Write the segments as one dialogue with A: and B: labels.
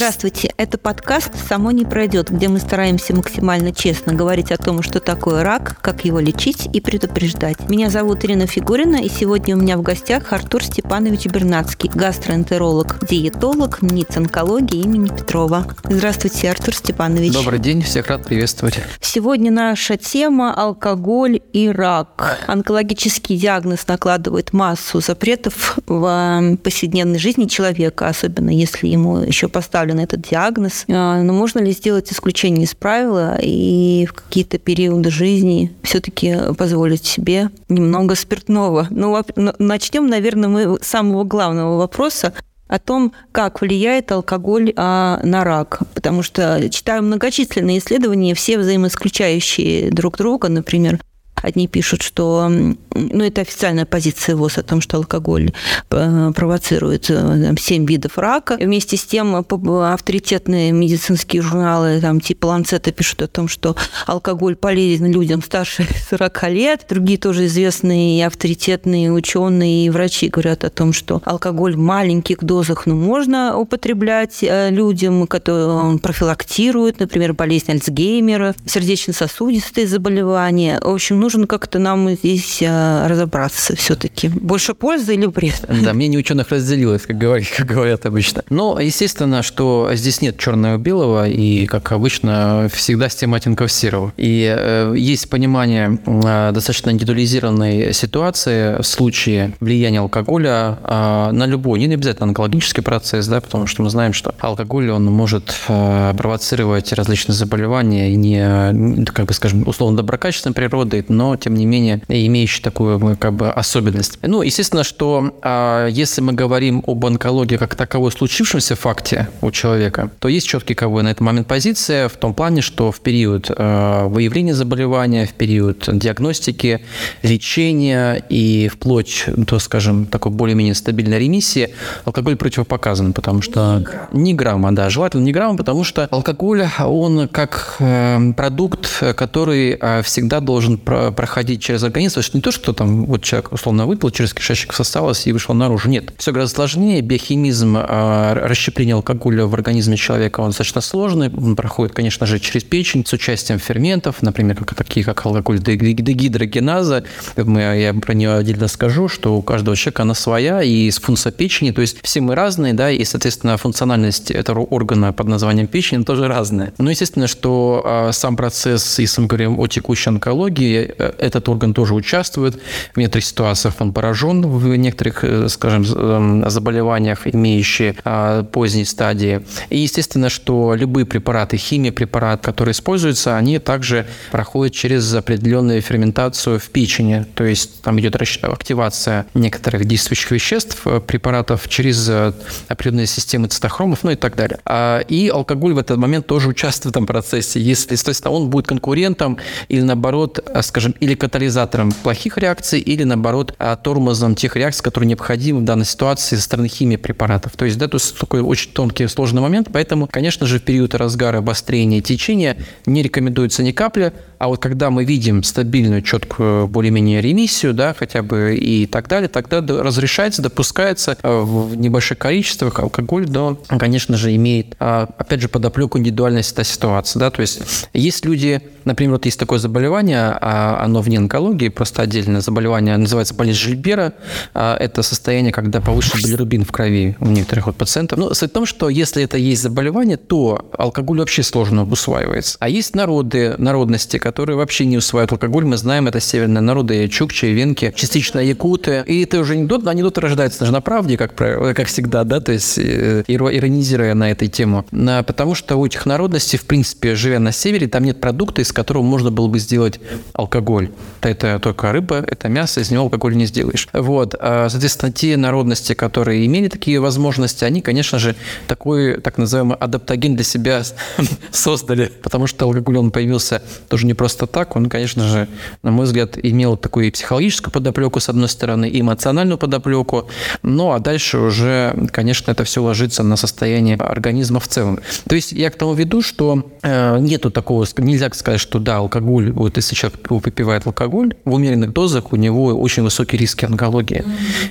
A: Здравствуйте, это подкаст «Само не пройдет», где мы стараемся максимально честно говорить о том, что такое рак, как его лечить и предупреждать. Меня зовут Ирина Фигурина, и сегодня у меня в гостях Артур Степанович Бернацкий, гастроэнтеролог, диетолог, МНИЦ онкологии имени Петрова. Здравствуйте, Артур Степанович.
B: Добрый день, всех рад приветствовать.
A: Сегодня наша тема – алкоголь и рак. Онкологический диагноз накладывает массу запретов в повседневной жизни человека, особенно если ему еще поставлен поставлен этот диагноз. А, но можно ли сделать исключение из правила и в какие-то периоды жизни все-таки позволить себе немного спиртного? Ну, начнем, наверное, мы с самого главного вопроса о том, как влияет алкоголь а, на рак. Потому что читаю многочисленные исследования, все взаимоисключающие друг друга. Например, Одни пишут, что ну, это официальная позиция ВОЗ о том, что алкоголь э, провоцирует э, там, 7 видов рака. Вместе с тем авторитетные медицинские журналы там, типа Ланцета пишут о том, что алкоголь полезен людям старше 40 лет. Другие тоже известные авторитетные ученые и врачи говорят о том, что алкоголь в маленьких дозах ну, можно употреблять э, людям, которые он профилактирует, например, болезнь Альцгеймера, сердечно-сосудистые заболевания. В общем, нужно как-то нам здесь разобраться все-таки. Больше пользы или вред?
B: Да, мнение ученых разделилось, как говорят, как говорят обычно. Но, естественно, что здесь нет черного-белого, и, как обычно, всегда с тем оттенков серого. И э, есть понимание э, достаточно индивидуализированной ситуации в случае влияния алкоголя э, на любой, не обязательно онкологический процесс, да, потому что мы знаем, что алкоголь, он может э, провоцировать различные заболевания, и не, как бы, скажем, условно доброкачественной природы, но, тем не менее, имеющий такую такую как бы особенность. Ну, естественно, что а, если мы говорим об онкологии как таковой случившемся факте у человека, то есть четкий как бы на этот момент позиция в том плане, что в период а, выявления заболевания, в период диагностики, лечения и вплоть до, скажем, такой более-менее стабильной ремиссии алкоголь противопоказан, потому что ни грамма, да, желательно ни грамма, потому что алкоголь, он как э, продукт, который э, всегда должен проходить через организм, то есть не то, что там вот человек условно выпил, через кишечник состалось и вышел наружу. Нет, все гораздо сложнее. Биохимизм э, расщепления алкоголя в организме человека, он достаточно сложный. Он проходит, конечно же, через печень с участием ферментов, например, как, такие как алкоголь дегидрогеназа. Я про нее отдельно скажу, что у каждого человека она своя, и с функция печени, то есть все мы разные, да, и, соответственно, функциональность этого органа под названием печень тоже разная. Но, естественно, что э, сам процесс, если мы говорим о текущей онкологии, этот орган тоже участвует в некоторых ситуациях он поражен, в некоторых, э, скажем, эм, заболеваниях, имеющие а, поздней стадии. И естественно, что любые препараты, химия препарат, которые используются, они также проходят через определенную ферментацию в печени. То есть там идет активация некоторых действующих веществ, э, препаратов через э, определенные системы цитохромов, ну и так далее. А, и алкоголь в этот момент тоже участвует в этом процессе. Если, есть он будет конкурентом или наоборот, скажем, или катализатором плохих реакций, или, наоборот, а, тормозом тех реакций, которые необходимы в данной ситуации со стороны химии препаратов. То есть, да, то есть такой очень тонкий сложный момент, поэтому, конечно же, в период разгара обострения течения не рекомендуется ни капли, а вот когда мы видим стабильную, четкую, более-менее ремиссию, да, хотя бы и так далее, тогда разрешается, допускается э, в небольших количествах алкоголь, но, конечно же, имеет, а, опять же, подоплеку индивидуальность эта ситуация, да, то есть есть люди, например, вот есть такое заболевание, а оно вне онкологии, просто отдельное заболевание, называется болезнь Жильбера, а, это состояние, когда повышен билирубин в крови у некоторых вот пациентов. Но суть в том, что если это есть заболевание, то алкоголь вообще сложно усваивается. А есть народы, народности, которые вообще не усваивают алкоголь. Мы знаем, это северные народы, чукчи, венки, частично якуты. И это уже анекдот, но анекдот рождается даже на правде, как, как всегда, да, то есть э, иронизируя на этой тему. Потому что у этих народностей, в принципе, живя на севере, там нет продукта, из которого можно было бы сделать алкоголь. Это только рыба, это мясо, из него алкоголь не сделаешь. Вот. А, соответственно, те народности, которые имели такие возможности, они, конечно же, такой так называемый адаптоген для себя создали, потому что алкоголь, он появился тоже не просто так, он, конечно же, на мой взгляд, имел такую и психологическую подоплеку, с одной стороны, и эмоциональную подоплеку, ну, а дальше уже, конечно, это все ложится на состояние организма в целом. То есть я к тому веду, что э, нету такого, нельзя сказать, что да, алкоголь, вот если человек выпивает алкоголь в умеренных дозах, у него очень высокие риски онкологии.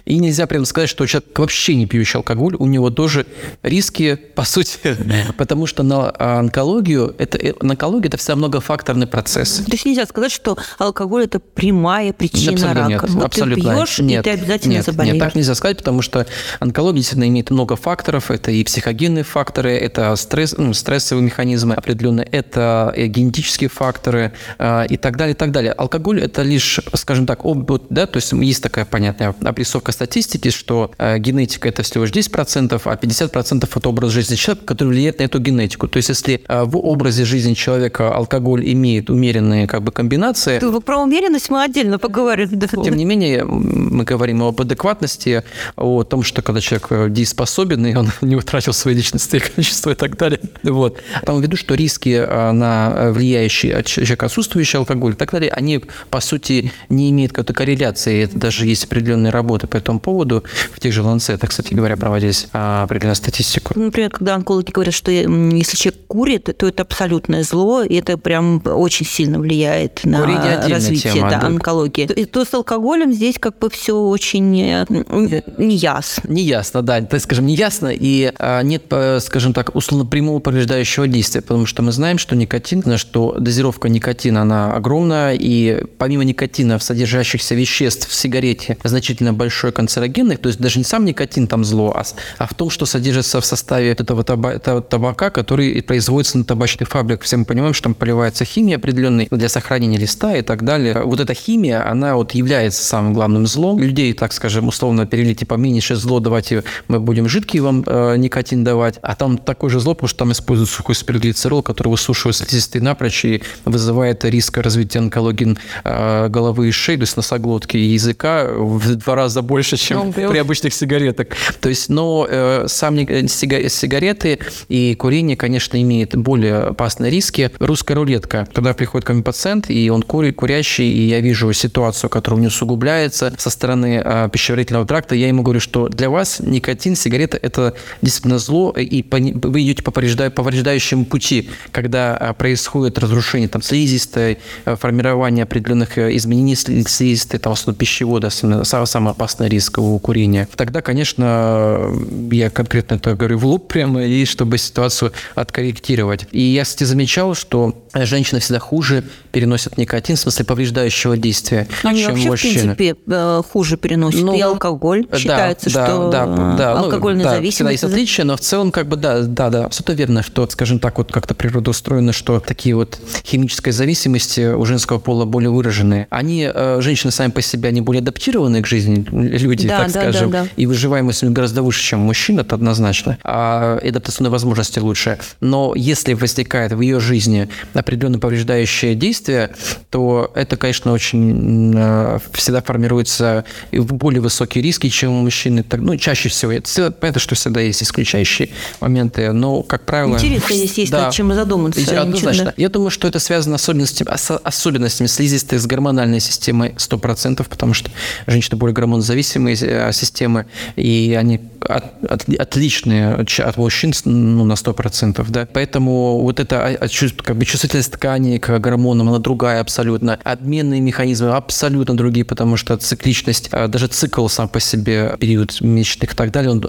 B: И нельзя прямо сказать, что человек вообще не пьющий алкоголь, у него тоже риски, по сути, потому что на онкологию, это, э, на онкологию это всегда многофакторный процесс.
A: То есть нельзя сказать, что алкоголь – это прямая причина
B: абсолютно
A: рака.
B: Нет,
A: вот
B: абсолютно
A: ты пьешь,
B: нет,
A: и ты обязательно
B: нет,
A: заболеешь.
B: Нет, так нельзя сказать, потому что онкология действительно имеет много факторов. Это и психогенные факторы, это стресс, ну, стрессовые механизмы определенные, это генетические факторы э, и так далее, и так далее. Алкоголь – это лишь, скажем так, об, да, то есть есть такая понятная обрисовка статистики, что э, генетика – это всего лишь 10%, а 50% – это образ жизни человека, который влияет на эту генетику. То есть если э, в образе жизни человека алкоголь имеет умеренные как бы комбинации…
A: Ты, про умеренность мы отдельно поговорим. Да.
B: Тем не менее, мы говорим об адекватности, о том, что когда человек дееспособен, и он не утратил свои личностные качества и так далее. Вот. Там ввиду, что риски на влияющие от человека отсутствующий алкоголь и так далее, они, по сути, не имеют какой-то корреляции. Это даже есть определенные работы по этому поводу. В тех же ланцетах, кстати говоря, проводились определенную статистику.
A: Например, когда онкологи говорят, что если человек курит, то это абсолютное зло, и это прям очень сильно влияет на развитие тема, да, да. онкологии. То с алкоголем здесь как бы все очень неясно.
B: Неясно, да. То есть, скажем, неясно, и а, нет, скажем так, условно прямого повреждающего действия, потому что мы знаем, что никотин, что дозировка никотина, она огромная, и помимо никотина в содержащихся веществ в сигарете значительно большой канцерогенных, то есть даже не сам никотин там зло, а, а в том, что содержится в составе этого табака, который производится на табачных фабриках. Все мы понимаем, что там поливается химия определенная для сохранения листа и так далее. Вот эта химия, она вот является самым главным злом. Людей, так скажем, условно перевели, типа, меньше зло, давайте мы будем жидкий вам э, никотин давать, а там такое же зло, потому что там используют сухой спирглицерол, который высушивает слизистые напрочь и вызывает риск развития онкологии э, головы и шеи, то есть носоглотки и языка в два раза больше, чем при обычных сигаретах. То есть, но э, сам сигареты и курение, конечно, имеют более опасные риски. Русская рулетка. Когда приходит ко мне пациент, и он курит, курящий, и я вижу ситуацию, которая у него усугубляется со стороны э, пищеварительного тракта, я ему говорю, что для вас никотин, сигарета – это действительно зло, и вы идете по повреждающему пути, когда э, происходит разрушение там, слизистой, э, формирование определенных э, изменений слизистой, там, особенно пищевода, самый опасный риск у курения. Тогда, конечно, я конкретно это говорю в лоб прямо, и чтобы ситуацию откорректировать. И я, кстати, замечал, что женщины всегда хуже переносят никотин, в смысле повреждающего действия,
A: Они
B: чем
A: вообще,
B: мужчины.
A: в принципе, хуже переносят. Ну, и алкоголь
B: да,
A: считается,
B: да,
A: что
B: да, да,
A: алкогольная
B: ну, да,
A: зависимость.
B: Всегда есть отличия, но в целом, как бы, да, да, да, это верно, что, скажем так, вот как-то природа устроена, что такие вот химические зависимости у женского пола более выраженные. Они, э, женщины сами по себе, они более адаптированы к жизни, люди,
A: да,
B: так
A: да,
B: скажем,
A: да, да.
B: и выживаемость у них гораздо выше, чем мужчин, это однозначно, а адаптационные возможности лучше. Но если возникает в ее жизни определенное повреждающее действие, то это, конечно, очень э, всегда формируется в более высокие риски, чем у мужчины. Ну, чаще всего. Это, понятно, что всегда есть исключающие моменты, но, как правило...
A: Интересно, здесь есть
B: да,
A: над чем задуматься.
B: Однозначно. Я думаю, что это связано с особенностями, особенностями слизистой, с гормональной системой 100%, потому что женщины более гормонозависимые э, системы, и они от, от, отличные от мужчин ну, на 100%. Да? Поэтому вот эта как бы, чувствительность ткани к гормонам, она другая абсолютно. Обменные механизмы абсолютно другие, потому что цикличность, а, даже цикл сам по себе, период месячных и так далее, он,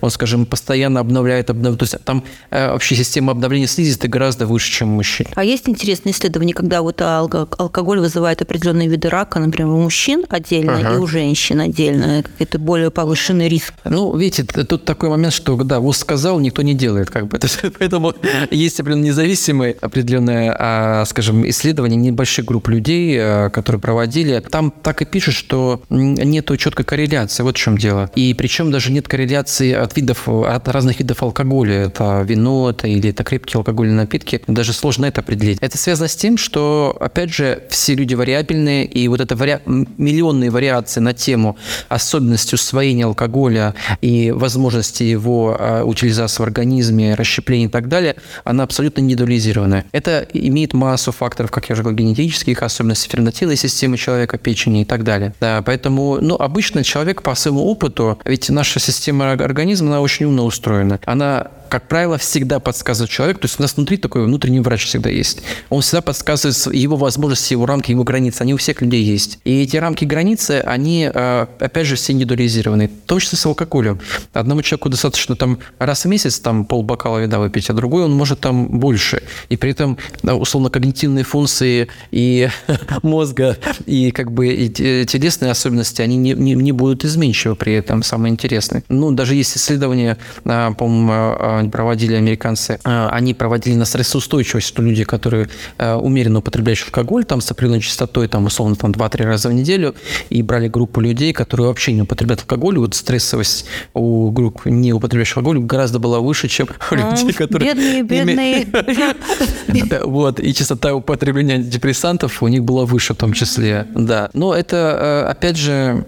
B: он скажем, постоянно обновляет, обновляет. То есть там э, вообще система обновления слизистой гораздо выше, чем у мужчин.
A: А есть интересные исследования, когда вот алкоголь вызывает определенные виды рака, например, у мужчин отдельно ага. и у женщин отдельно, какой-то более повышенный риск?
B: Ну, видите, тут такой момент, что, да, ВУЗ сказал, никто не делает, как бы. Поэтому есть определенно независимые определенные, а, скажем, исследования небольших групп людей, а, которые проводили. Там так и пишут, что нету четкой корреляции, вот в чем дело. И причем даже нет корреляции от видов, от разных видов алкоголя. Это вино, это или это крепкие алкогольные напитки. Даже сложно это определить. Это связано с тем, что, опять же, все люди вариабельные, и вот это вари... миллионные вариации на тему особенности усвоения алкоголя и возможности его а, утилизации в организме, расщепления и так далее, она абсолютно недуализированная. Это имеет массу факторов, как я уже говорил, генетических, особенностей ферментативной системы человека, печени и так далее. Да, поэтому, ну, обычно человек по своему опыту, ведь наша система организма, она очень умно устроена. Она как правило, всегда подсказывает человек, то есть у нас внутри такой внутренний врач всегда есть. Он всегда подсказывает его возможности, его рамки, его границы, они у всех людей есть. И эти рамки границы, они, э, опять же, все индивидуализированы, числе с алкоголем. Одному человеку достаточно там раз в месяц там пол бокала вина выпить, а другой он может там больше. И при этом, условно, когнитивные функции и мозга, и как бы и телесные особенности, они не, не, не будут изменчивы при этом, самое интересное. Ну, даже есть исследования, а, по-моему, а, проводили американцы, а, они проводили на стрессоустойчивость, что люди, которые умеренно употребляют алкоголь, там с определенной частотой, там, условно, там 2-3 раза в неделю, и брали группу людей, которые вообще не употребляют алкоголь, вот стрессовость у групп не употребляющих алкоголь гораздо была выше, чем у людей, которые...
A: Бедные, бедные.
B: Вот, и частота употребления антидепрессантов у них была выше в том числе, да. Но это, опять же,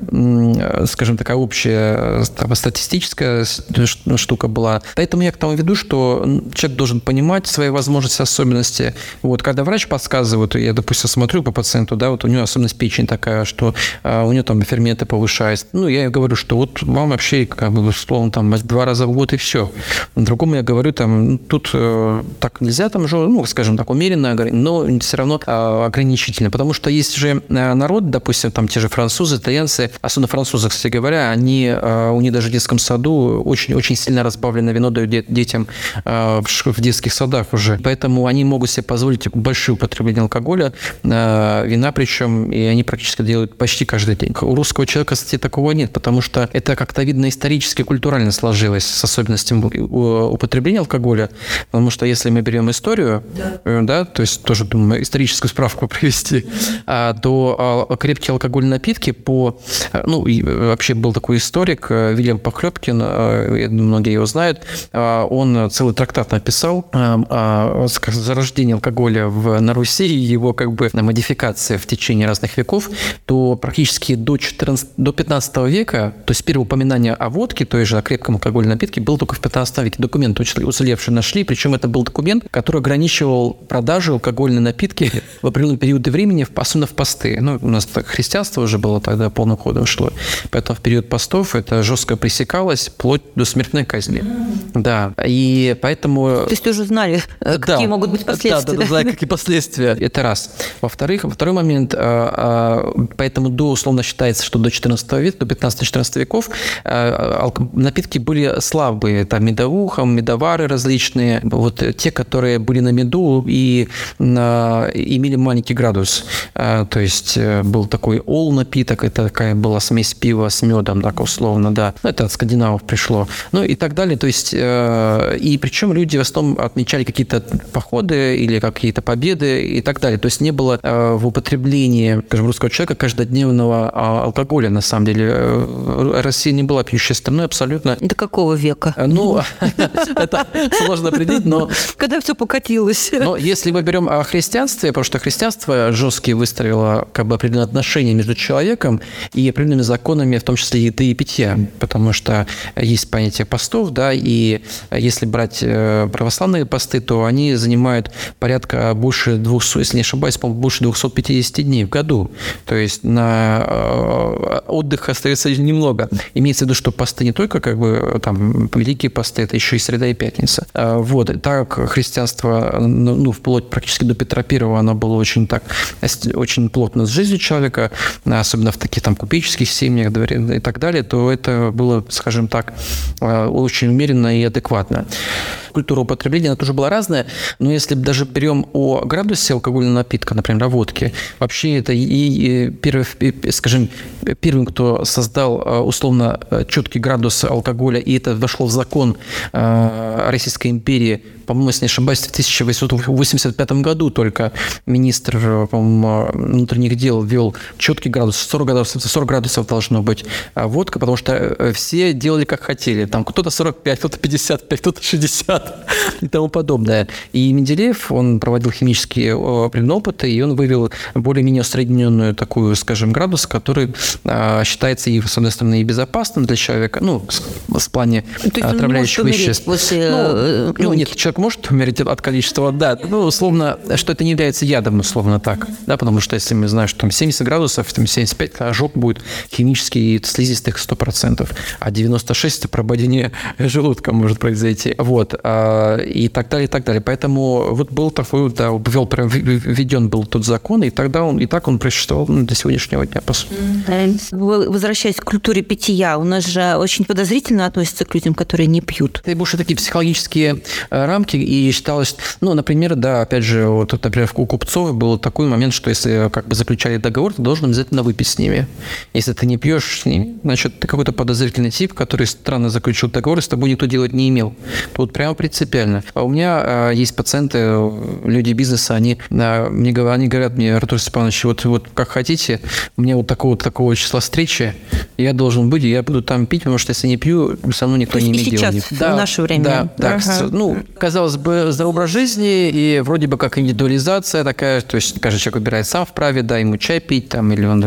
B: скажем, такая общая статистическая штука была. Поэтому я к тому веду, что человек должен понимать свои возможности, особенности. Вот, когда врач подсказывает, я, допустим, смотрю по пациенту, да, вот у него особенность печени такая, что а, у него там ферменты повышаются. Ну, я говорю, что вот вам вообще, как бы, условно, там, два раза в год и все. Другому я говорю, там, ну, тут э, так нельзя, там же, ну, скажем так, умеренно, но все равно э, ограничительно. Потому что есть же э, народ, допустим, там те же французы, итальянцы, особенно французы, кстати говоря, они, э, у них даже в детском саду очень-очень сильно разбавленное вино дают детям э, в детских садах уже. Поэтому они могут себе позволить большое употребление алкоголя, э, вина причем, и они практически делают почти каждый день. У русского человека, кстати, такого нет, потому что это как-то, видно, исторически, культурально сложилось с особенностями употребления алкоголя. Потому что если мы берем историю, да, э, да то есть тоже, думаю, историческую справку привести, а, то а, крепкие алкогольные напитки по... Ну, и вообще был такой историк Вильям Похлебкин, многие его знают, он целый трактат написал о зарождении алкоголя в, на Руси и его как бы модификация в течение разных веков, то практически до, 14, до 15 века, то есть первое упоминание о водке, той же о крепком алкогольном напитке, был только в 15 веке. Документ уцелевший нашли, причем это был документ, который ограничивал продажу алкогольной напитки в определенные периоды времени, особенно в посты. Ну, у нас христианство уже было тогда полным ходом шло. Поэтому в период постов это жестко пресекалось, вплоть до смертной казни. Да, и поэтому...
A: То есть уже знали, да, какие могут быть последствия.
B: Да, да, да, какие последствия. Это раз. Во-вторых, второй момент, а, а, поэтому до, условно считается, что до 14 века, до 15-14 веков напитки были слабые, там медовуха, медовары различные, вот те, которые были на меду и имели маленький градус. То есть э, был такой ол напиток, это такая была смесь пива с медом, так условно, да. Это от скандинавов пришло. Ну и так далее. То есть, э, и причем люди в основном отмечали какие-то походы или какие-то победы и так далее. То есть не было э, в употреблении, скажем, русского человека каждодневного а, алкоголя, на самом деле. Э, Россия не была пьющей страной абсолютно.
A: До какого века?
B: Ну, это сложно определить, но...
A: Когда все покатилось.
B: Но если мы берем о христианстве, потому что христианство жесткие выстроило как бы определенные отношения между человеком и определенными законами, в том числе еды и питья, потому что есть понятие постов, да, и если брать э, православные посты, то они занимают порядка больше 200, если не ошибаюсь, больше 250 дней в году. То есть на э, отдых остается немного. Имеется в виду, что посты не только как бы там великие посты, это еще и среда и пятница. Вот. Так христианство, ну, ну, вплоть практически до Петра Первого, оно было очень так, очень плотно с жизнью человека, особенно в таких там купеческих семьях и так далее, то это было, скажем так, э, очень умеренно и адекватно бесплатно культура употребления, она тоже была разная, но если даже берем о градусе алкогольного напитка, например, о водке, вообще это и, первый, скажем, первым, кто создал э, условно э, четкий градус алкоголя, и это вошло в закон э, Российской империи по-моему, если не ошибаюсь, в 1885 году только министр, внутренних дел ввел четкий градус, 40 градусов, 40 градусов должно быть водка, потому что все делали как хотели. Там кто-то 45, кто-то 55, кто-то 60 и тому подобное. И Менделеев, он проводил химические опыты, и он вывел более-менее усредненную такую, скажем, градус, который а, считается и, с одной стороны, и безопасным для человека, ну, в плане отравляющих веществ.
A: После ну,
B: э, ну, нет, человек человек может умереть от количества, да, ну, условно, что это не является ядом, условно так, да, потому что если мы знаем, что там 70 градусов, там 75, ожог будет химический слизистых 100%, а 96 – это прободение желудка может произойти. Вот. А, и так далее, и так далее. Поэтому вот был такой, да, ввел, введен был тот закон, и тогда он, и так он просуществовал до сегодняшнего дня.
A: Возвращаясь к культуре питья, у нас же очень подозрительно относятся к людям, которые не пьют.
B: Это больше такие психологические э, рамки, и считалось, ну, например, да, опять же, вот, например, у купцов был такой момент, что если как бы заключали договор, ты должен обязательно выпить с ними. Если ты не пьешь с ними, значит, ты какой-то подозрительный тип, который странно заключил договор, и с тобой никто делать не имел. Тут прямо принципиально. А у меня э, есть пациенты, люди бизнеса, они, э, мне, они говорят мне, Артур Степанович, вот, вот как хотите, мне вот такого такого числа встречи, я должен быть, я буду там пить, потому что если не пью, со мной никто То не имеет
A: дела. сейчас,
B: да,
A: в наше время.
B: Да, да. Ага. Ну, казалось бы, за образ жизни и вроде бы как индивидуализация такая, то есть каждый человек выбирает сам вправе, да, ему чай пить там, или он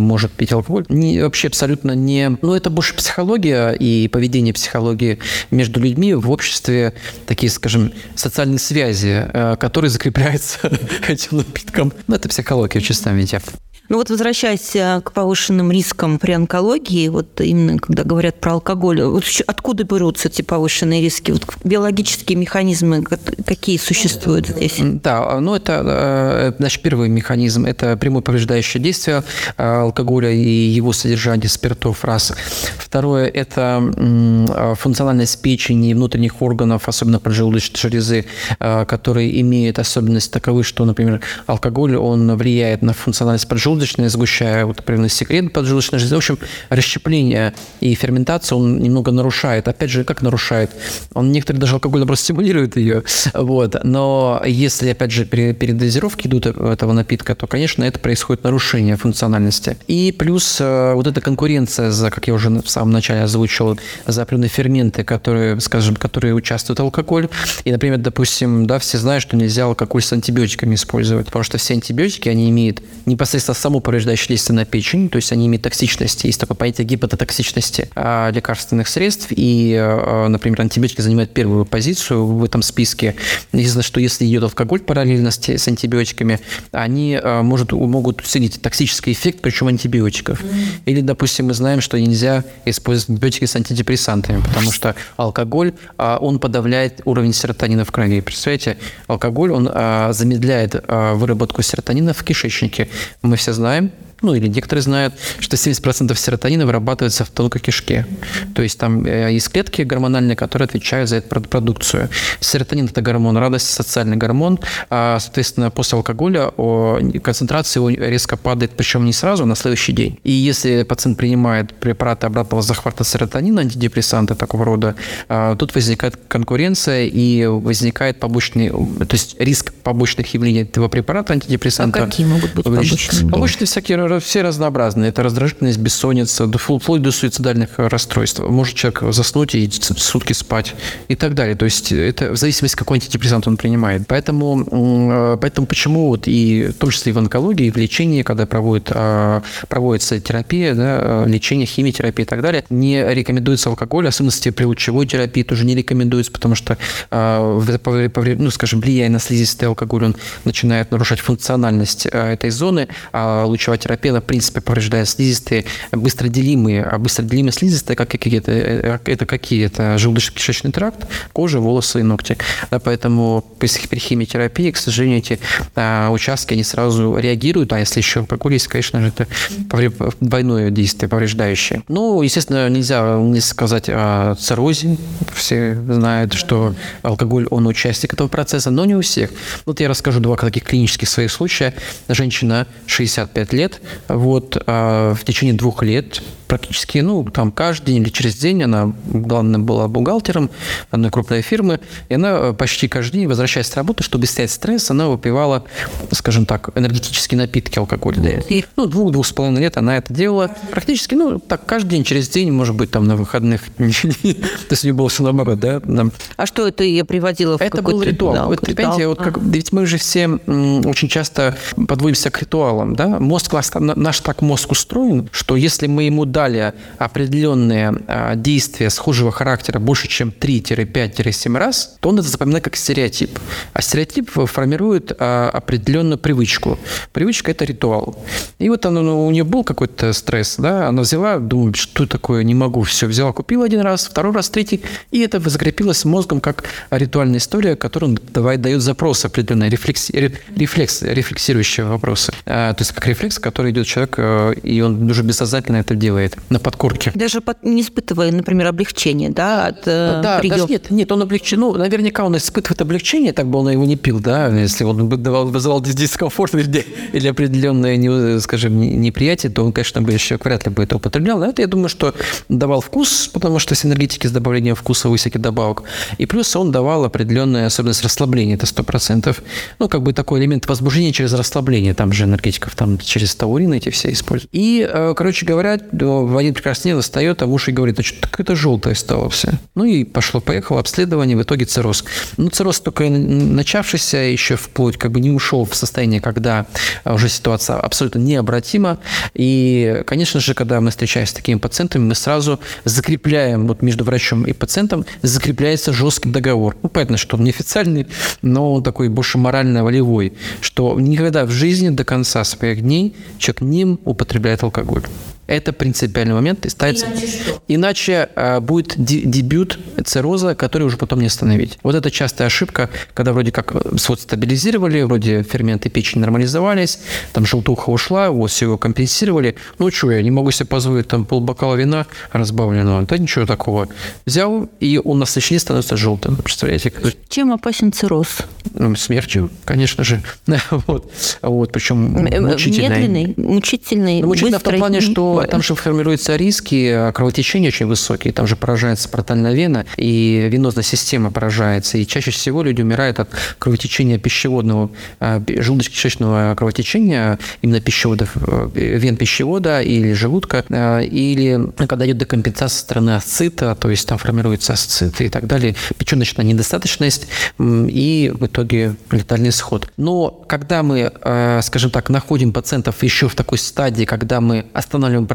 B: может пить алкоголь. Не, вообще абсолютно не... Ну, это больше психология и поведение психологии между людьми в обществе, такие, скажем, социальные связи, э, которые закрепляются этим напитком. Ну, это психология в чистом виде.
A: Ну вот возвращаясь э, к повышенным рискам при онкологии, вот именно когда говорят про алкоголь, вот откуда берутся эти повышенные риски? Вот биологические механизмы какие существуют здесь?
B: Да, ну это, э, значит, первый механизм – это прямое повреждающее действие э, алкоголя и его содержание спиртов, раз. Второе – это функциональность печени и внутренних органов, особенно поджелудочной железы, которые имеют особенность таковы, что, например, алкоголь, он влияет на функциональность поджелудочной поджелудочная, сгущая вот, например, секрет поджелудочной железы. В общем, расщепление и ферментация он немного нарушает. Опять же, как нарушает? Он некоторые даже алкоголь просто стимулирует ее. Вот. Но если, опять же, при передозировке идут этого напитка, то, конечно, это происходит нарушение функциональности. И плюс э, вот эта конкуренция за, как я уже в самом начале озвучил, за определенные ферменты, которые, скажем, которые участвуют в алкоголе. И, например, допустим, да, все знают, что нельзя алкоголь с антибиотиками использовать, потому что все антибиотики, они имеют непосредственно само повреждающее действие на печень, то есть они имеют токсичность. Есть такое понятие гипототоксичности а, лекарственных средств, и, а, например, антибиотики занимают первую позицию в этом списке. Известно, что если идет алкоголь параллельно с, с антибиотиками, они а, может, могут усилить токсический эффект, причем антибиотиков. Или, допустим, мы знаем, что нельзя использовать антибиотики с антидепрессантами, потому что алкоголь, он подавляет уровень серотонина в крови. Представляете, алкоголь, он замедляет выработку серотонина в кишечнике. Мы все знаем, ну или некоторые знают, что 70% серотонина вырабатывается в тонкой кишке. То есть там э, есть клетки гормональные, которые отвечают за эту продукцию. Серотонин – это гормон радости, социальный гормон. А, соответственно, после алкоголя концентрация его резко падает, причем не сразу, а на следующий день. И если пациент принимает препараты обратного захвата серотонина, антидепрессанты такого рода, а, тут возникает конкуренция и возникает побочный, то есть риск побочных явлений этого препарата антидепрессанта.
A: А какие могут быть побочные?
B: Побочные всякие все разнообразные. Это раздражительность, бессонница, вплоть до суицидальных расстройств. Может человек заснуть и сутки спать и так далее. То есть это в зависимости, какой антидепрессант он принимает. Поэтому, э, поэтому почему вот и в том числе и в онкологии, и в лечении, когда проводит, а, проводится терапия, да, лечение, химиотерапия и так далее, не рекомендуется алкоголь, особенности при лучевой терапии тоже не рекомендуется, потому что, а, ну, скажем, влияя на слизистый алкоголь, он начинает нарушать функциональность э, этой зоны, а лучевая терапия терапия, в принципе, повреждает слизистые, быстроделимые, а быстроделимые слизистые, как какие-то, э, это какие? Это желудочно-кишечный тракт, кожа, волосы и ногти. Да, поэтому при химиотерапии, к сожалению, эти а, участки, они сразу реагируют, а если еще алкоголь есть, конечно же, это двойное действие повреждающее. Ну, естественно, нельзя не сказать о циррозе. Все знают, что алкоголь, он участник этого процесса, но не у всех. Вот я расскажу два таких клинических своих случая. Женщина 65 лет, вот, а в течение двух лет практически, ну, там каждый день или через день она, главное, была бухгалтером одной крупной фирмы, и она э, почти каждый день, возвращаясь с работы, чтобы снять стресс, она выпивала, скажем так, энергетические напитки алкогольные. И, ну, двух-двух с половиной лет она это делала практически, ну, так, каждый день, через день, может быть, там, на выходных, то есть не было все наоборот, да.
A: А что это я приводила в
B: Это был ритуал. Вот, понимаете, вот как, ведь мы же все очень часто подводимся к ритуалам, да. Мозг, наш так мозг устроен, что если мы ему дали наблюдали определенные а, действия схожего характера больше, чем 3-5-7 раз, то он это запоминает как стереотип. А стереотип формирует а, определенную привычку. Привычка – это ритуал. И вот она, ну, у нее был какой-то стресс, да, она взяла, думает, что такое, не могу, все, взяла, купила один раз, второй раз, третий, и это закрепилось мозгом как ритуальная история, которая давай, дает запрос определенный, рефлекс, рефлекс, рефлексирующие вопросы. А, то есть как рефлекс, который идет человек, э, и он уже бессознательно это делает на подкорке.
A: Даже под, не испытывая, например, облегчение, да, от э,
B: Да, прием. даже нет, нет, он облегчен, ну, наверняка он испытывает облегчение, так бы он его не пил, да, если он бы давал, вызывал дискомфорт или, или определенное, скажем, неприятие, то он, конечно, бы еще вряд ли бы это употреблял. Но это, я думаю, что давал вкус, потому что синергетики с добавлением вкуса высоких добавок. И плюс он давал определенную особенность расслабления, это 100%. Ну, как бы такой элемент возбуждения через расслабление, там же энергетиков, там через таурины эти все используют. И, э, короче говоря, в один прекрасный день достает, а муж и говорит, а что так это желтое стало все. Ну и пошло-поехало обследование, в итоге цирроз. Ну, цирроз только начавшийся, еще вплоть как бы не ушел в состояние, когда уже ситуация абсолютно необратима. И, конечно же, когда мы встречаемся с такими пациентами, мы сразу закрепляем, вот между врачом и пациентом закрепляется жесткий договор. Ну, понятно, что он неофициальный, но он такой больше морально-волевой, что никогда в жизни до конца своих дней человек не употребляет алкоголь. Это принципиальный момент. И ставится... Иначе что? Иначе э, будет дебют цирроза, который уже потом не остановить. Вот это частая ошибка, когда вроде как э, свод стабилизировали, вроде ферменты печени нормализовались, там желтуха ушла, вот все его компенсировали. Ну что, я не могу себе позволить там полбокала вина разбавленного. Да ничего такого. Взял, и он на насыщение становится желтым. Представляете?
A: Чем опасен цирроз?
B: Ну, смертью, конечно же. вот. вот. Причем
A: э, мучительный. Медленный, мучительный,
B: ну, мучительный в том плане, что там же формируются риски, а кровотечения очень высокие, там же поражается портальная вена, и венозная система поражается. И чаще всего люди умирают от кровотечения пищеводного, а, желудочно-кишечного кровотечения, именно пищеводов, э, вен пищевода или желудка, а, или когда идет декомпенсация со стороны асцита, то есть там формируется асцит и так далее, печеночная недостаточность и в итоге летальный исход. Но когда мы, скажем так, находим пациентов еще в такой стадии, когда мы останавливаем останавливаем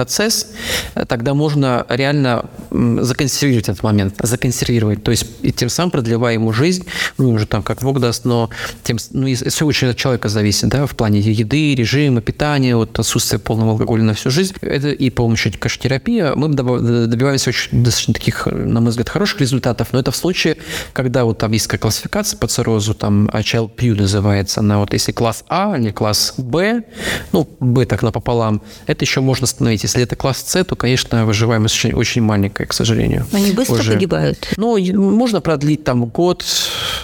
B: э, тогда можно реально законсервировать этот момент, законсервировать, то есть и тем самым продлевая ему жизнь, ну, уже там как Бог даст, но тем, ну, все очень от человека зависит, да, в плане еды, режима, питания, вот отсутствие полного алкоголя на всю жизнь. Это и помощью каштерапии мы добиваемся очень достаточно таких, на мой взгляд, хороших результатов, но это в случае, когда вот там есть классификация по циррозу, там child Pew называется, она вот если класс А или класс Б, ну, Б так напополам, это еще можно остановить. Если это класс С, то, конечно, выживаемость очень, очень маленькая, к сожалению.
A: Они быстро уже. погибают?
B: Ну, можно продлить там год,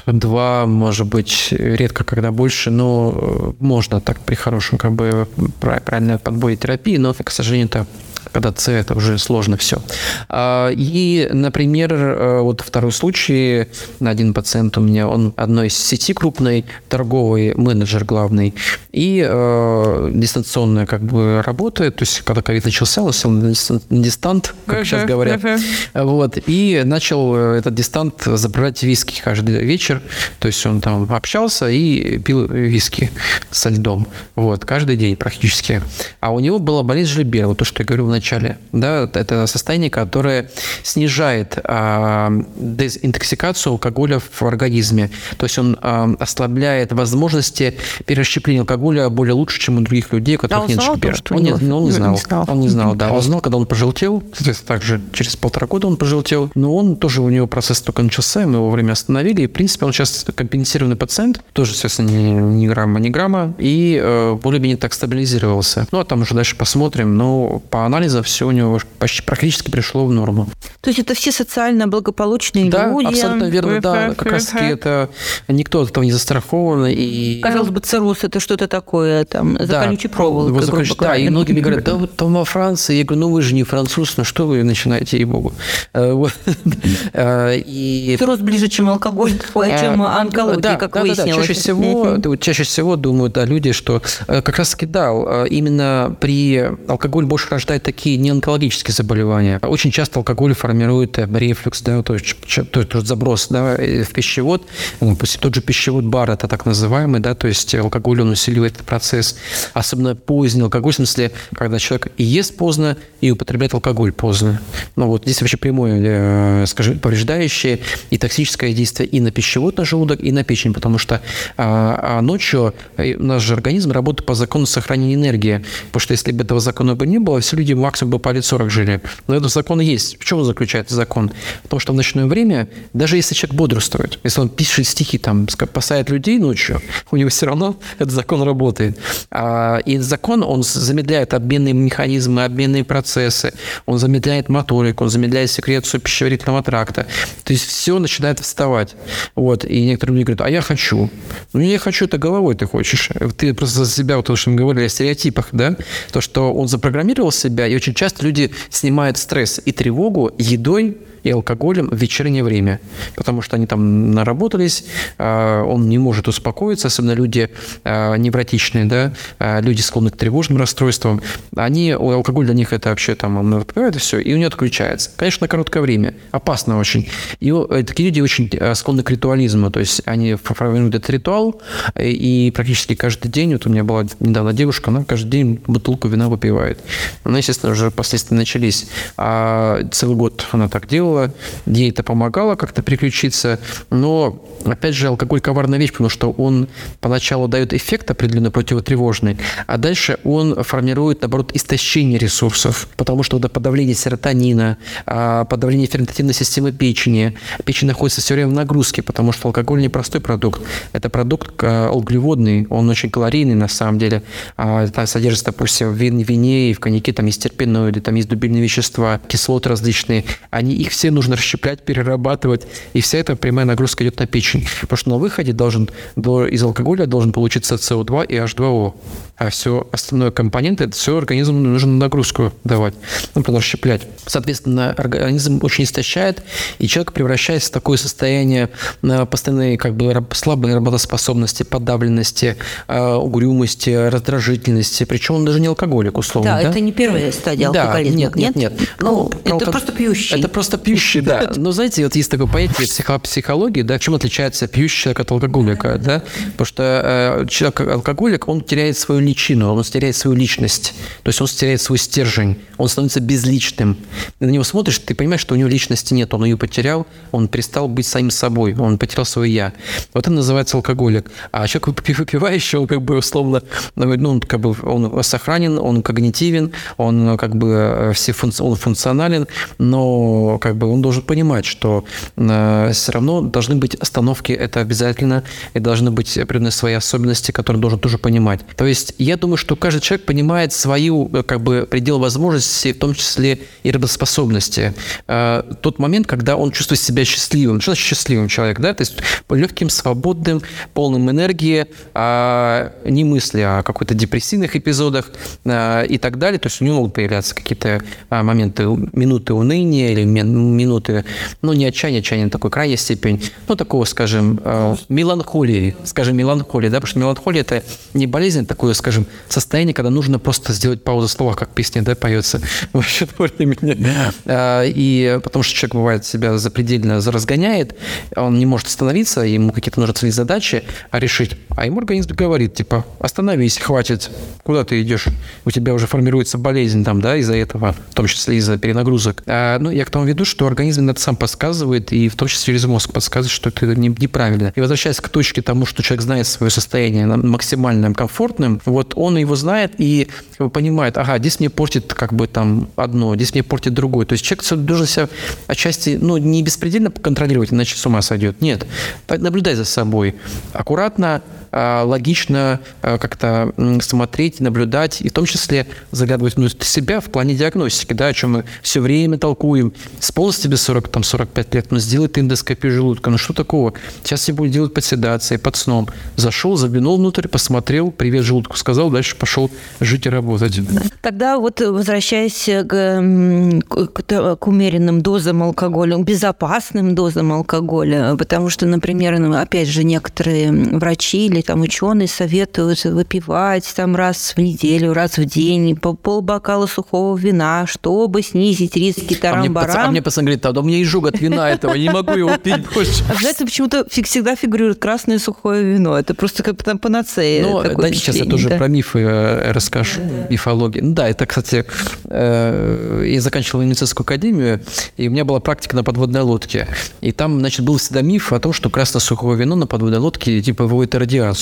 B: два, может быть, редко когда больше, но э, можно так при хорошем как бы правильной подборе терапии, но, к сожалению, это когда С это уже сложно все. А, и, например, э, вот второй случай, один пациент у меня, он одной из сети крупной, торговый менеджер главный, и э, дистанционная как бы работает, то есть когда ковид начался, он сел на дистант, как uh-huh, сейчас говорят, uh-huh. вот, и начал э, этот дистант забрать виски каждый вечер, то есть он там общался и пил виски со льдом, вот, каждый день практически. А у него была болезнь Жильбера, вот то, что я говорил в начале. Да, это состояние, которое снижает а, дезинтоксикацию алкоголя в организме. То есть он а, ослабляет возможности перерасщепления алкоголя более лучше, чем у других людей, у которых а нет шипера. Он, не, он не знал. Не знал. Он не знал, да. Он знал, когда он пожелтел. Соответственно, также через полтора года он пожелтел. Но он тоже, у него процесс только начался, мы его время остановили. И, в принципе, он сейчас компенсированный пациент. Тоже, естественно, ни, ни грамма, ни грамма. И э, более-менее так стабилизировался. Ну, а там уже дальше посмотрим. Но по анализу анализа все у него почти практически пришло в норму.
A: То есть это все социально благополучные
B: да,
A: люди?
B: Да, абсолютно верно, да. Как раз таки это никто от этого не застрахован. И...
A: Казалось бы, цирроз это что-то такое, там, за да. колючей проволокой.
B: Вот, да, и многие мне говорят, да вот там во Франции. Я говорю, ну вы же не француз, ну что вы начинаете, ей-богу.
A: Э, э, и... Цирроз ближе, чем алкоголь, э, чем онкология, как выяснилось.
B: Чаще всего, чаще всего думают да, люди, что как раз таки, да, именно при алкоголь больше рождает такие такие не онкологические заболевания. Очень часто алкоголь формирует э, рефлюкс, да, то есть, то есть заброс да, в пищевод. Ну, тот же пищевод бар, это так называемый, да, то есть алкоголь, он усиливает этот процесс. Особенно поздний алкоголь, в смысле, когда человек и ест поздно, и употребляет алкоголь поздно. Ну вот здесь вообще прямое, э, скажем, повреждающее и токсическое действие и на пищевод, на желудок, и на печень, потому что а, а ночью э, наш же организм работает по закону сохранения энергии, потому что если бы этого закона бы не было, все люди максимум бы по лет 40 жили. Но этот закон есть. В чем заключается закон? В том, что в ночное время, даже если человек бодрствует, если он пишет стихи, там, спасает людей ночью, у него все равно этот закон работает. А, и закон, он замедляет обменные механизмы, обменные процессы, он замедляет моторику, он замедляет секрецию пищеварительного тракта. То есть все начинает вставать. Вот. И некоторые люди говорят, а я хочу. Ну, я хочу, это головой ты хочешь. Ты просто за себя, вот то, что мы говорили о стереотипах, да, то, что он запрограммировал себя, и очень часто люди снимают стресс и тревогу едой, и алкоголем в вечернее время, потому что они там наработались, а, он не может успокоиться, особенно люди а, невротичные, да, а, люди склонны к тревожным расстройствам, они, алкоголь для них это вообще там, он выпивает все, и у него отключается. Конечно, на короткое время, опасно очень. И э, такие люди очень склонны к ритуализму, то есть они формируют этот ритуал, и практически каждый день, вот у меня была недавно девушка, она каждый день бутылку вина выпивает. Она, естественно, уже последствия начались. А целый год она так делала, делала, ей это помогало как-то переключиться, но, опять же, алкоголь коварная вещь, потому что он поначалу дает эффект определенно противотревожный, а дальше он формирует, наоборот, истощение ресурсов, потому что это подавление серотонина, а, подавление ферментативной системы печени, печень находится все время в нагрузке, потому что алкоголь не простой продукт, это продукт а, углеводный, он очень калорийный на самом деле, а, там содержится, допустим, в вине и в коньяке, там есть терпеноиды, там есть дубильные вещества, кислоты различные, они их все все нужно расщеплять, перерабатывать, и вся эта прямая нагрузка идет на печень. Потому что на выходе должен, из алкоголя должен получиться СО2 и H2O а все остальное компоненты, это все организму нужно нагрузку давать, ну, просто расщеплять. Соответственно, организм очень истощает, и человек превращается в такое состояние э, постоянной как бы слабой работоспособности, подавленности, э, угрюмости, раздражительности, причем он даже не алкоголик, условно.
A: Да, да? это не первая стадия алкоголизма.
B: Да, нет, нет, нет.
A: Ну, это просто пьющий.
B: Это просто пьющий, да. Но знаете, вот есть такое понятие психологии, да, чем отличается пьющий человек от алкоголика, да? Потому что э, человек алкоголик, он теряет свою личину, он теряет свою личность, то есть он теряет свой стержень, он становится безличным. Ты на него смотришь, ты понимаешь, что у него личности нет, он ее потерял, он перестал быть самим собой, он потерял свое «я». Вот это называется алкоголик. А человек выпивающий, он как бы условно, ну, он как бы он сохранен, он когнитивен, он как бы э, все функци... он функционален, но как бы он должен понимать, что э, все равно должны быть остановки, это обязательно, и должны быть определенные свои особенности, которые он должен тоже понимать. То есть я думаю, что каждый человек понимает свою э, как бы предел возможностей, в том числе и работоспособности. Э, тот момент, когда он чувствует себя счастливым. Что значит счастливым человек? Да? То есть легким, свободным, полным энергии, а не мысли о какой-то депрессивных эпизодах э, и так далее. То есть у него могут появляться какие-то а, моменты, минуты уныния или минуты, ну, не отчаяния, отчаяния такой крайняя степень, ну, такого, скажем, меланхолии, скажем, меланхолии, да, потому что меланхолия – это не болезнь, такое, скажем, состояние, когда нужно просто сделать паузу слова, как песня, да, поется. Вообще меня. А, и потому что человек бывает себя запредельно разгоняет, он не может остановиться, ему какие-то нужны цели задачи а решить. А ему организм говорит, типа, остановись, хватит, куда ты идешь? У тебя уже формируется болезнь там, да, из-за этого, в том числе из-за перенагрузок. А, ну, я к тому веду, что организм это сам подсказывает, и в том числе через мозг подсказывает, что это неправильно. И возвращаясь к точке тому, что человек знает свое состояние максимально комфортным, вот он его знает и понимает, ага, здесь мне портит как бы там одно, здесь мне портит другое. То есть человек должен себя отчасти, ну, не беспредельно контролировать, иначе с ума сойдет. Нет, наблюдай за собой. Аккуратно, логично а, как-то смотреть, наблюдать, и в том числе заглядывать внутрь себя в плане диагностики, да, о чем мы все время толкуем. Сполз тебе 40, там, 45 лет, ну, сделай эндоскопию желудка, ну, что такого? Сейчас тебе будет делать под седацией, под сном. Зашел, заглянул внутрь, посмотрел, привет желудку сказал, дальше пошел жить и работать.
A: Тогда вот возвращаясь к, к, к умеренным дозам алкоголя, безопасным дозам алкоголя, потому что, например, ну, опять же, некоторые врачи или там ученые советуют выпивать там раз в неделю, раз в день по полбокала сухого вина, чтобы снизить риски тарам-барам.
B: А, а мне пацан говорит, да у меня изжог от вина этого, не могу его пить больше.
A: А знаете, почему-то всегда фигурирует красное сухое вино. Это просто как там панацея.
B: Ну, да, сейчас я тоже
A: да?
B: про мифы э, расскажу, мифологии. Ну да, это, кстати, э, я заканчивал медицинскую академию, и у меня была практика на подводной лодке. И там, значит, был всегда миф о том, что красное сухое вино на подводной лодке типа выводит радиацию.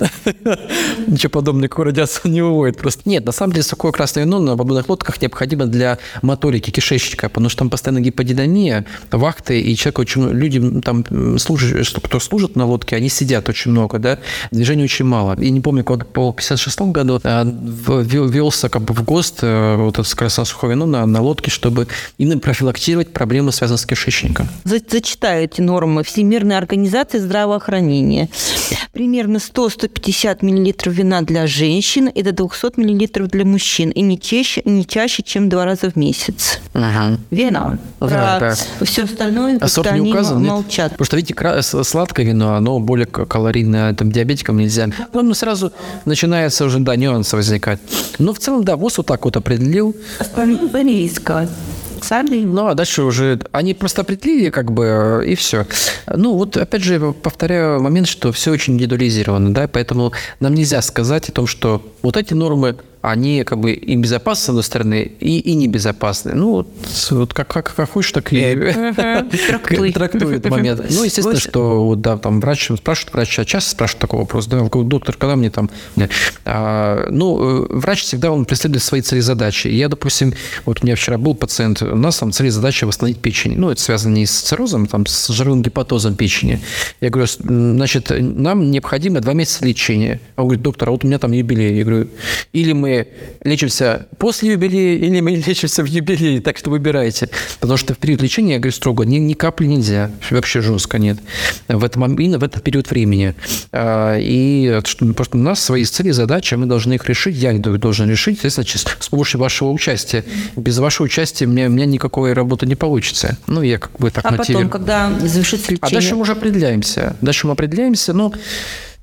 B: Ничего подобного, никакой радиации не выводит. Просто нет, на самом деле сухое красное вино на подводных лодках необходимо для моторики кишечника, потому что там постоянно гиподинамия, вахты, и человек очень, люди там служат, кто служит на лодке, они сидят очень много, да, движения очень мало. И не помню, как по 56 году а, велся как бы в ГОСТ э, вот это красное сухое вино на, на лодке, чтобы именно профилактировать проблемы, связанные с кишечником.
A: Зачитаю эти нормы. Всемирная организация здравоохранения. Примерно 100-150 мл вина для женщин и до 200 мл для мужчин. И не чаще, не чаще чем два раза в месяц.
B: Ага.
A: Вино. Про
B: Да, да.
A: все остальное
B: А сорт не указан, нет?
A: молчат.
B: Потому что, видите, сладкое вино, оно более калорийное, там, диабетикам нельзя. Ну, сразу начинается уже, да, нюансы возникать. Но в целом, да, ВОЗ вот так вот определил.
A: Близко. Сами
B: Ну, а дальше уже они просто определили, как бы, и все. Ну, вот, опять же, повторяю момент, что все очень индивидуализировано, да, поэтому нам нельзя сказать о том, что вот эти нормы, они как бы и безопасны, с одной стороны, и, и небезопасны. Ну, вот, вот как, как, как хочешь, так и
A: Трактуй.
B: трактует момент. Ну, естественно, что вот, да, там врач спрашивает врача, часто спрашивают такой вопрос, да, доктор, когда мне там... А, ну, э, врач всегда, он преследует свои цели задачи. Я, допустим, вот у меня вчера был пациент, у нас там цели и задача восстановить печень. Ну, это связано не с циррозом, там, с жировым гепатозом печени. Я говорю, значит, нам необходимо два месяца лечения. А он говорит, доктор, а вот у меня там юбилей. Я говорю, или мы лечимся после юбилея, или мы лечимся в юбилей, так что выбирайте. Потому что в период лечения, я говорю строго, ни, ни капли нельзя, вообще жестко нет. В этом, именно в этот период времени. А, И что, просто у нас свои цели, задачи, мы должны их решить, я их должен решить, чис- с помощью вашего участия. Без вашего участия у меня, у меня никакой работы не получится. Ну, я как бы так
A: А
B: мотивирую.
A: потом, когда завершится
B: А дальше
A: лечение,
B: мы уже определяемся. Дальше мы определяемся, но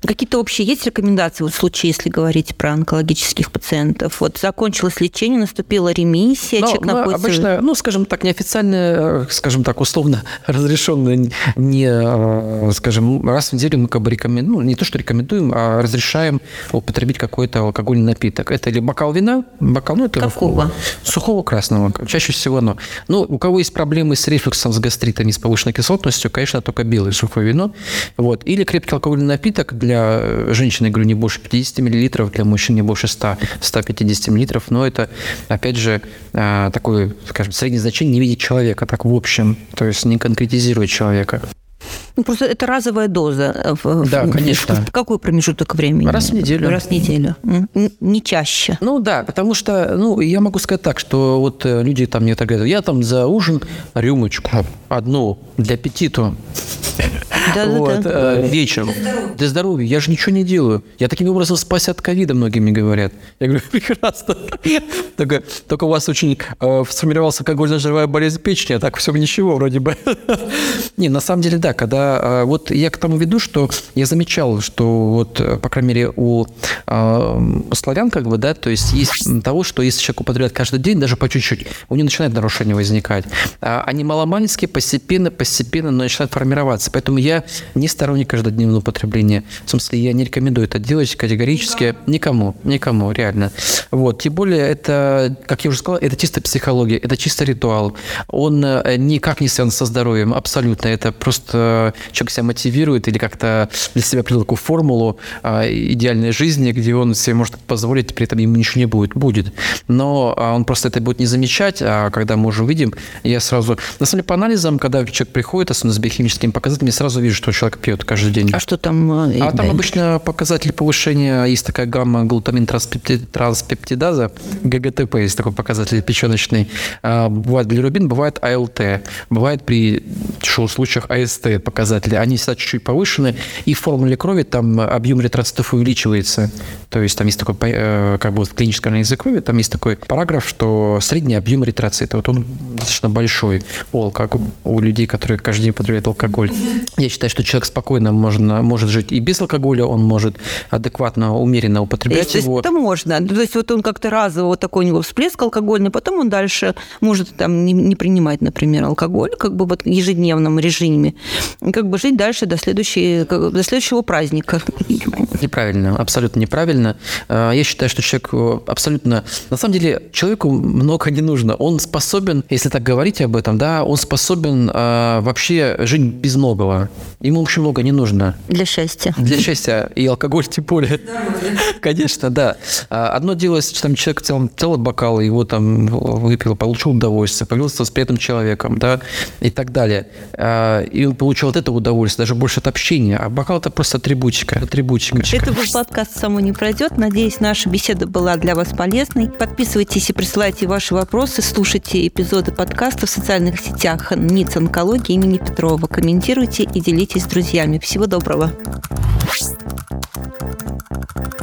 A: какие-то общие есть рекомендации вот в случае, если говорить про онкологических пациентов? Вот закончилось лечение, наступила ремиссия,
B: Но
A: человек
B: мы
A: находится...
B: обычно, ну, скажем так, неофициально, э, скажем так, условно разрешенное, не, э, скажем, раз в неделю мы как бы рекомендуем, ну, не то, что рекомендуем, а разрешаем употребить какой-то алкогольный напиток. Это или бокал вина, бокал, ну, это
A: Какого?
B: Сухого красного, чаще всего оно. Ну, у кого есть проблемы с рефлюксом, с гастритами, с повышенной кислотностью, конечно, только белое сухое вино. Вот. Или крепкий алкогольный напиток для э, женщин, я говорю, не больше 50 мл, для мужчин не больше 100, 150 мл. Но это, опять же, э, такое, скажем, среднее значение не видит человека, так в общем, то есть не конкретизирует человека.
A: Ну, просто это разовая доза. э, в-
B: Да,
A: в-
B: конечно.
A: В какой промежуток времени?
B: Раз в неделю.
A: Раз в неделю. Не чаще.
B: Ну да, потому что, ну, я могу сказать так, что вот э, люди там мне так говорят, я там за ужин рюмочку одну для аппетита
A: Да-да-да.
B: вот, э, вечером. Для здоровья. Я же ничего не делаю. Я таким образом спасся от ковида, многие мне говорят. Я говорю, прекрасно. Только, только у вас очень э, сформировался алкогольно-жировая болезнь печени, а так все ничего вроде бы. Не, на самом деле, да, когда... э, Вот я к тому веду, что я замечал, что вот, э, по крайней мере, у э, славян, как бы, да, то есть есть того, что если человек употребляет каждый день, даже по чуть-чуть, у него начинает нарушение возникать. А Они маломальские, постепенно, постепенно начинают формироваться. Поэтому я не сторонник каждодневного употребления. В смысле, я не рекомендую это делать категорически никому, никому, реально. Вот. Тем более, это, как я уже сказал, это чисто психология, это чисто ритуал. Он э, никак не связан со здоровьем, абсолютно. Это просто человек себя мотивирует или как-то для себя придал такую формулу а, идеальной жизни, где он себе может позволить, при этом ему ничего не будет. Будет. Но он просто это будет не замечать, а когда мы уже увидим, я сразу... На самом деле, по анализам, когда человек приходит, особенно с биохимическими показателями, сразу вижу, что человек пьет каждый день.
A: А что там? э,
B: А там
A: да,
B: обычно показатель повышения, есть такая гамма глутамин транспепти- транспептидаза, ГГТП есть такой показатель печеночный. А, Бывает билирубин, бывает АЛТ, бывает при тяжелых случаях АСТ показатели. Они всегда чуть-чуть повышены, и в формуле крови там объем эритроцитов увеличивается. То есть там есть такой, э, как бы в клинической анализе крови, там есть такой параграф, что средний объем эритроцита, вот он достаточно большой. Ол, как у людей, которые каждый день употребляют алкоголь. Я считаю, что человек спокойно можно, может жить и без алкоголя, он может адекватно, умеренно употреблять
A: то
B: его.
A: Это можно. То есть вот он как-то разово вот такой у него всплеск алкогольный, потом он дальше может там не, не принимать, например, алкоголь, как бы вот в ежедневном режиме, как бы жить дальше до, следующей, до следующего праздника.
B: Неправильно, абсолютно неправильно. А, я считаю, что человек абсолютно... На самом деле, человеку много не нужно. Он способен, если так говорить об этом, да, он способен э, вообще жить без многого. Ему очень много не нужно.
A: Для счастья.
B: Для счастья. И алкоголь тем более. Конечно, да. А, одно дело, если там человек целый, целый бокал, его там выпил, получил удовольствие, появился с приятным человеком, да, и так далее. И он получил от этого удовольствие, даже больше от общения. А бокал – это просто атрибутика. атрибутика девочка.
A: Это был подкаст «Само не пройдет». Надеюсь, наша беседа была для вас полезной. Подписывайтесь и присылайте ваши вопросы. Слушайте эпизоды подкаста в социальных сетях НИЦ онкологии имени Петрова. Комментируйте и делитесь с друзьями. Всего доброго. Thank you.